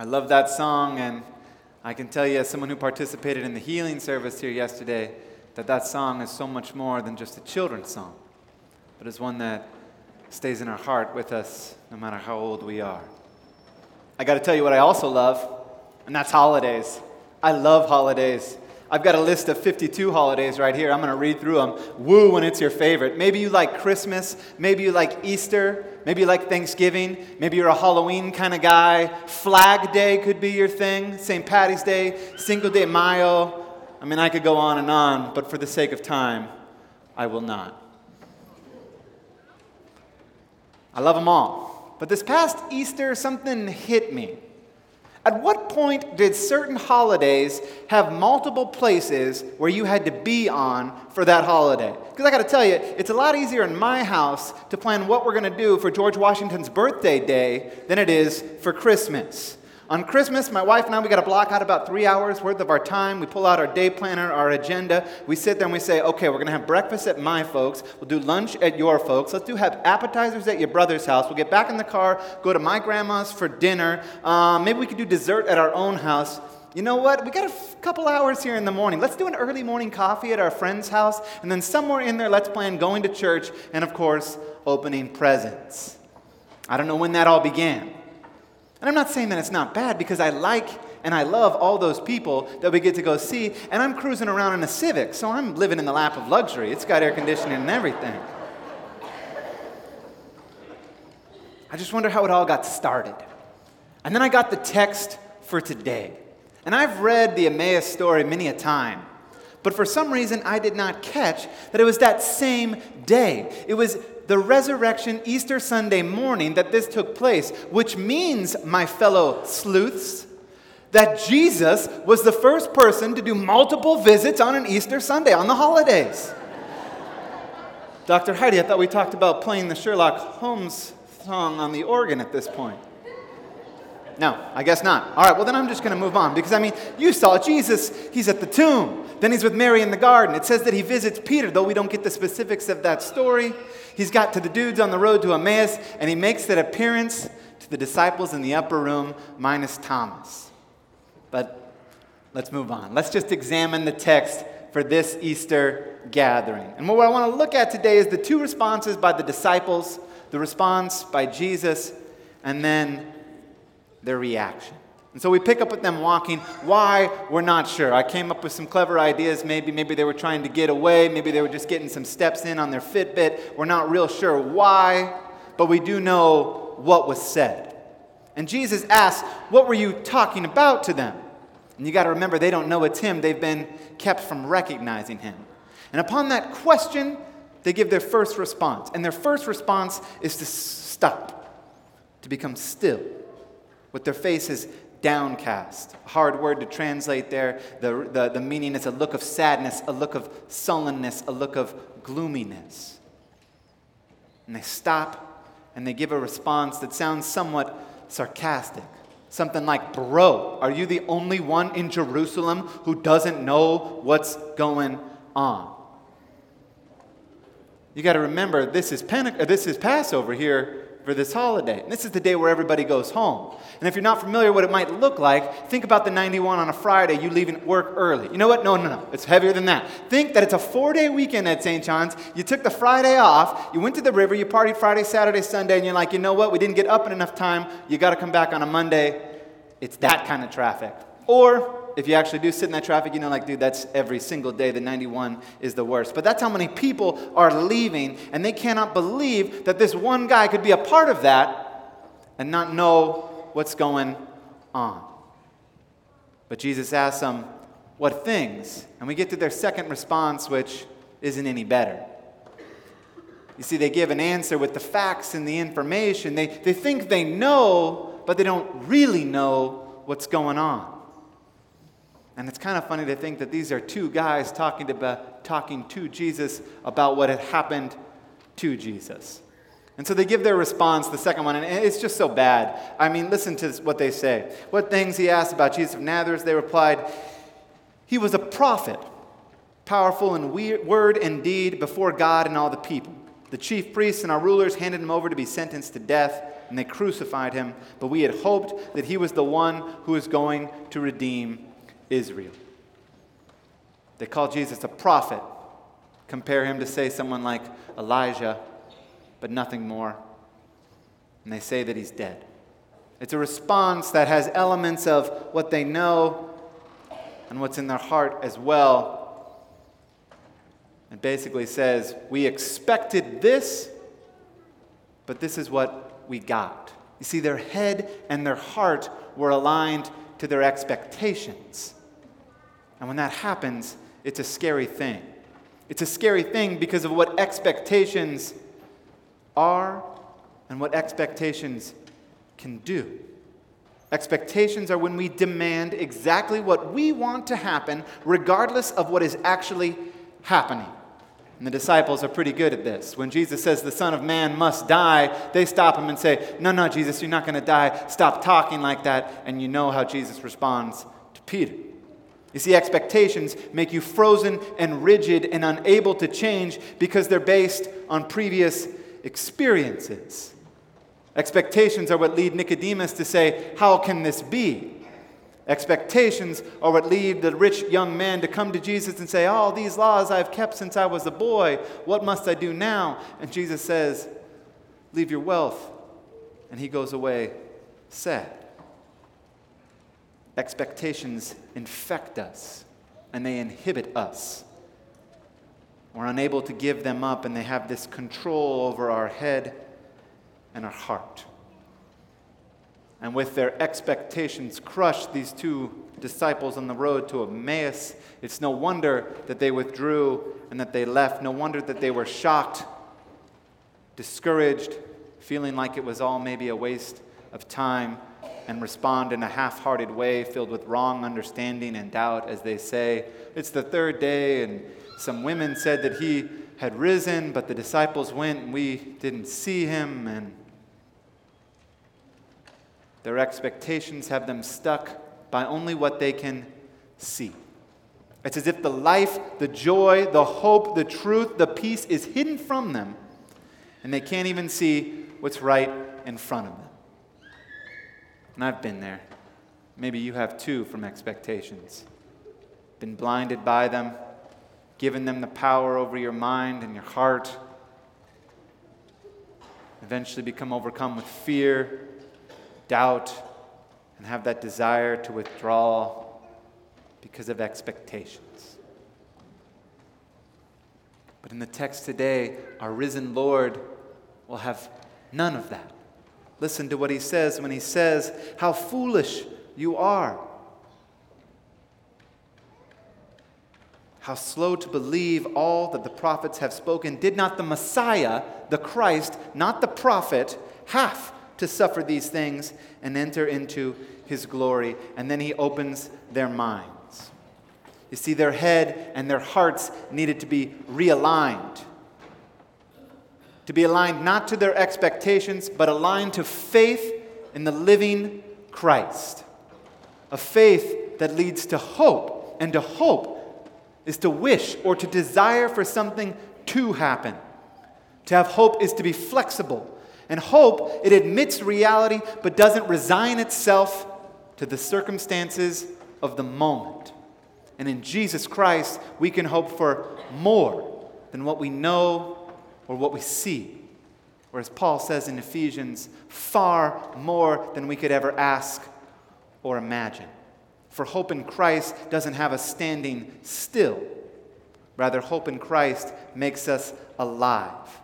I love that song, and I can tell you, as someone who participated in the healing service here yesterday, that that song is so much more than just a children's song, but is one that stays in our heart with us no matter how old we are. I got to tell you what I also love, and that's holidays. I love holidays. I've got a list of 52 holidays right here. I'm going to read through them. Woo when it's your favorite. Maybe you like Christmas. Maybe you like Easter. Maybe you like Thanksgiving. Maybe you're a Halloween kind of guy. Flag Day could be your thing. St. Patty's Day, Cinco de Mayo. I mean, I could go on and on, but for the sake of time, I will not. I love them all. But this past Easter, something hit me. At what point did certain holidays have multiple places where you had to be on for that holiday? Because I got to tell you, it's a lot easier in my house to plan what we're going to do for George Washington's birthday day than it is for Christmas. On Christmas, my wife and I, we got to block out about three hours worth of our time. We pull out our day planner, our agenda. We sit there and we say, okay, we're going to have breakfast at my folks. We'll do lunch at your folks. Let's do have appetizers at your brother's house. We'll get back in the car, go to my grandma's for dinner. Um, maybe we could do dessert at our own house. You know what? We got a f- couple hours here in the morning. Let's do an early morning coffee at our friend's house. And then somewhere in there, let's plan going to church and, of course, opening presents. I don't know when that all began. And I'm not saying that it's not bad because I like and I love all those people that we get to go see. And I'm cruising around in a Civic, so I'm living in the lap of luxury. It's got air conditioning and everything. I just wonder how it all got started. And then I got the text for today. And I've read the Emmaus story many a time. But for some reason, I did not catch that it was that same day. It was the resurrection Easter Sunday morning that this took place, which means, my fellow sleuths, that Jesus was the first person to do multiple visits on an Easter Sunday, on the holidays. Dr. Heidi, I thought we talked about playing the Sherlock Holmes song on the organ at this point. No, I guess not. All right, well, then I'm just going to move on because, I mean, you saw Jesus, he's at the tomb. Then he's with Mary in the garden. It says that he visits Peter, though we don't get the specifics of that story. He's got to the dudes on the road to Emmaus, and he makes that appearance to the disciples in the upper room, minus Thomas. But let's move on. Let's just examine the text for this Easter gathering. And what I want to look at today is the two responses by the disciples, the response by Jesus, and then their reaction. And so we pick up with them walking. Why? We're not sure. I came up with some clever ideas. Maybe, maybe they were trying to get away. Maybe they were just getting some steps in on their Fitbit. We're not real sure why, but we do know what was said. And Jesus asks, What were you talking about to them? And you got to remember, they don't know it's him. They've been kept from recognizing him. And upon that question, they give their first response. And their first response is to stop, to become still with their faces downcast. Hard word to translate there. The, the, the meaning is a look of sadness, a look of sullenness, a look of gloominess. And they stop and they give a response that sounds somewhat sarcastic. Something like, Bro, are you the only one in Jerusalem who doesn't know what's going on? You got to remember, this is, Pente- this is Passover here for this holiday. And this is the day where everybody goes home. And if you're not familiar what it might look like, think about the 91 on a Friday, you leaving work early. You know what? No, no, no. It's heavier than that. Think that it's a four day weekend at St. John's. You took the Friday off, you went to the river, you partied Friday, Saturday, Sunday, and you're like, you know what? We didn't get up in enough time. You got to come back on a Monday. It's that kind of traffic. Or if you actually do sit in that traffic, you know, like, dude, that's every single day. The 91 is the worst. But that's how many people are leaving, and they cannot believe that this one guy could be a part of that and not know what's going on. But Jesus asks them, What things? And we get to their second response, which isn't any better. You see, they give an answer with the facts and the information. They, they think they know, but they don't really know what's going on. And it's kind of funny to think that these are two guys talking to, talking to Jesus about what had happened to Jesus. And so they give their response, the second one, and it's just so bad. I mean, listen to what they say. What things he asked about Jesus of Nazareth? They replied, He was a prophet, powerful in word and deed before God and all the people. The chief priests and our rulers handed him over to be sentenced to death, and they crucified him, but we had hoped that he was the one who was going to redeem Israel. They call Jesus a prophet, compare him to, say, someone like Elijah, but nothing more. And they say that he's dead. It's a response that has elements of what they know and what's in their heart as well. It basically says, We expected this, but this is what we got. You see, their head and their heart were aligned to their expectations. And when that happens, it's a scary thing. It's a scary thing because of what expectations are and what expectations can do. Expectations are when we demand exactly what we want to happen, regardless of what is actually happening. And the disciples are pretty good at this. When Jesus says the Son of Man must die, they stop him and say, No, no, Jesus, you're not going to die. Stop talking like that. And you know how Jesus responds to Peter. You see, expectations make you frozen and rigid and unable to change because they're based on previous experiences. Expectations are what lead Nicodemus to say, How can this be? Expectations are what lead the rich young man to come to Jesus and say, All these laws I've kept since I was a boy. What must I do now? And Jesus says, Leave your wealth. And he goes away sad. Expectations infect us and they inhibit us. We're unable to give them up, and they have this control over our head and our heart. And with their expectations crushed, these two disciples on the road to Emmaus, it's no wonder that they withdrew and that they left. No wonder that they were shocked, discouraged, feeling like it was all maybe a waste of time, and respond in a half hearted way filled with wrong understanding and doubt as they say, It's the third day, and some women said that he had risen, but the disciples went and we didn't see him, and their expectations have them stuck by only what they can see. It's as if the life, the joy, the hope, the truth, the peace is hidden from them, and they can't even see what's right in front of them. And I've been there. Maybe you have too from expectations. Been blinded by them, given them the power over your mind and your heart. Eventually become overcome with fear doubt and have that desire to withdraw because of expectations. But in the text today, our risen Lord will have none of that. Listen to what he says when he says, How foolish you are. How slow to believe all that the prophets have spoken. Did not the Messiah, the Christ, not the prophet, have to suffer these things and enter into his glory. And then he opens their minds. You see, their head and their hearts needed to be realigned. To be aligned not to their expectations, but aligned to faith in the living Christ. A faith that leads to hope, and to hope is to wish or to desire for something to happen. To have hope is to be flexible and hope, it admits reality but doesn't resign itself to the circumstances of the moment. And in Jesus Christ, we can hope for more than what we know or what we see. Or as Paul says in Ephesians, far more than we could ever ask or imagine. For hope in Christ doesn't have us standing still. Rather, hope in Christ makes us alive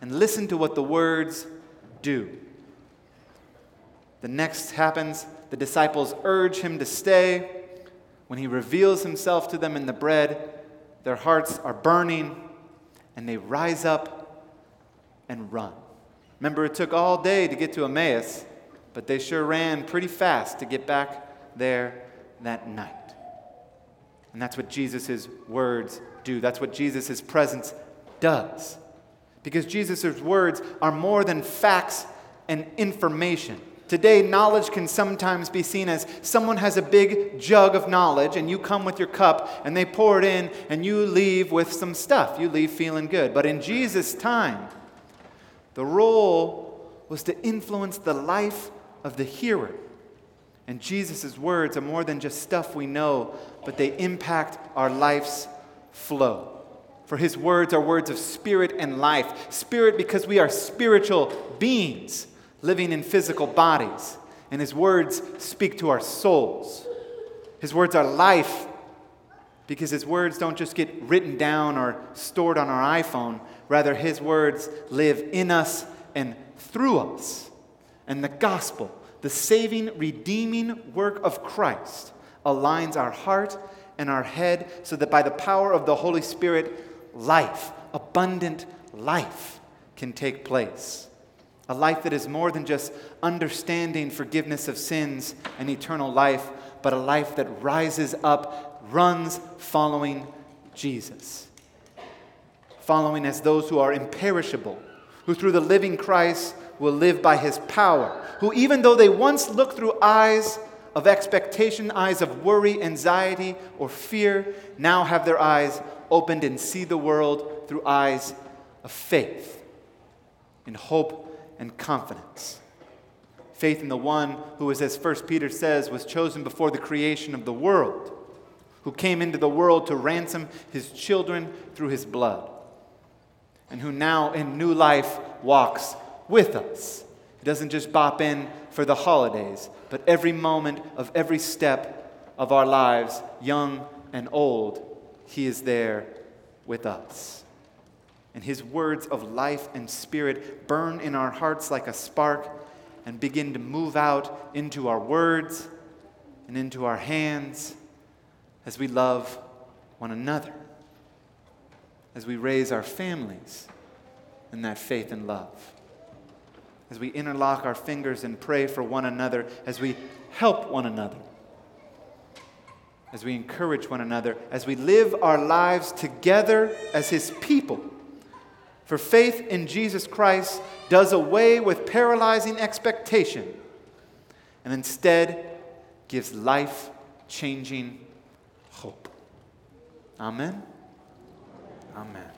and listen to what the words do. The next happens the disciples urge him to stay. When he reveals himself to them in the bread, their hearts are burning and they rise up and run. Remember, it took all day to get to Emmaus, but they sure ran pretty fast to get back there that night. And that's what Jesus' words do. That's what Jesus' presence does because Jesus' words are more than facts and information. Today, knowledge can sometimes be seen as someone has a big jug of knowledge and you come with your cup and they pour it in and you leave with some stuff. You leave feeling good. But in Jesus' time, the role was to influence the life of the hearer. And Jesus' words are more than just stuff we know, but they impact our life's flow. For his words are words of spirit and life. Spirit because we are spiritual beings living in physical bodies. And his words speak to our souls. His words are life because his words don't just get written down or stored on our iPhone. Rather, his words live in us and through us. And the gospel, the saving, redeeming work of Christ, aligns our heart and our head so that by the power of the Holy Spirit, life, abundant life, can take place. A life that is more than just understanding forgiveness of sins and eternal life, but a life that rises up, runs following Jesus. Following as those who are imperishable, who through the living Christ will live by his power, who even though they once looked through eyes of expectation, eyes of worry, anxiety, or fear, now have their eyes opened and see the world through eyes of faith, in hope and confidence. Faith in the one who as 1 Peter says, was chosen before the creation of the world, who came into the world to ransom his children through his blood, and who now in new life walks with us. He doesn't just bop in for the holidays, but every moment of every step of our lives, young and old, he is there with us. And his words of life and spirit burn in our hearts like a spark and begin to move out into our words and into our hands as we love one another, as we raise our families in that faith and love, as we interlock our fingers and pray for one another, as we help one another as we encourage one another, as we live our lives together as His people. For faith in Jesus Christ does away with paralyzing expectation and instead gives life changing hope. Amen. Amen.